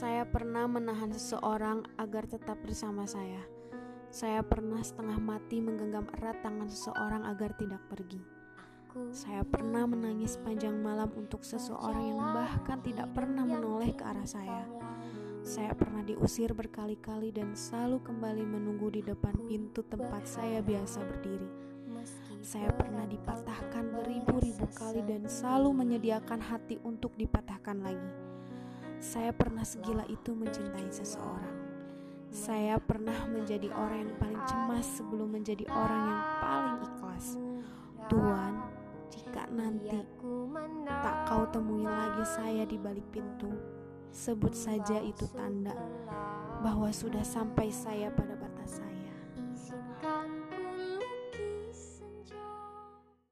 Saya pernah menahan seseorang agar tetap bersama saya. Saya pernah setengah mati menggenggam erat tangan seseorang agar tidak pergi. Saya pernah menangis panjang malam untuk seseorang yang bahkan tidak pernah menoleh ke arah saya. Saya pernah diusir berkali-kali dan selalu kembali menunggu di depan pintu tempat saya biasa berdiri. Saya pernah dipatahkan beribu-ribu kali dan selalu menyediakan hati untuk dipatahkan lagi. Saya pernah segila itu mencintai seseorang. Saya pernah menjadi orang yang paling cemas sebelum menjadi orang yang paling ikhlas. Tuan, jika nanti tak kau temui lagi saya di balik pintu, sebut saja itu tanda bahwa sudah sampai saya pada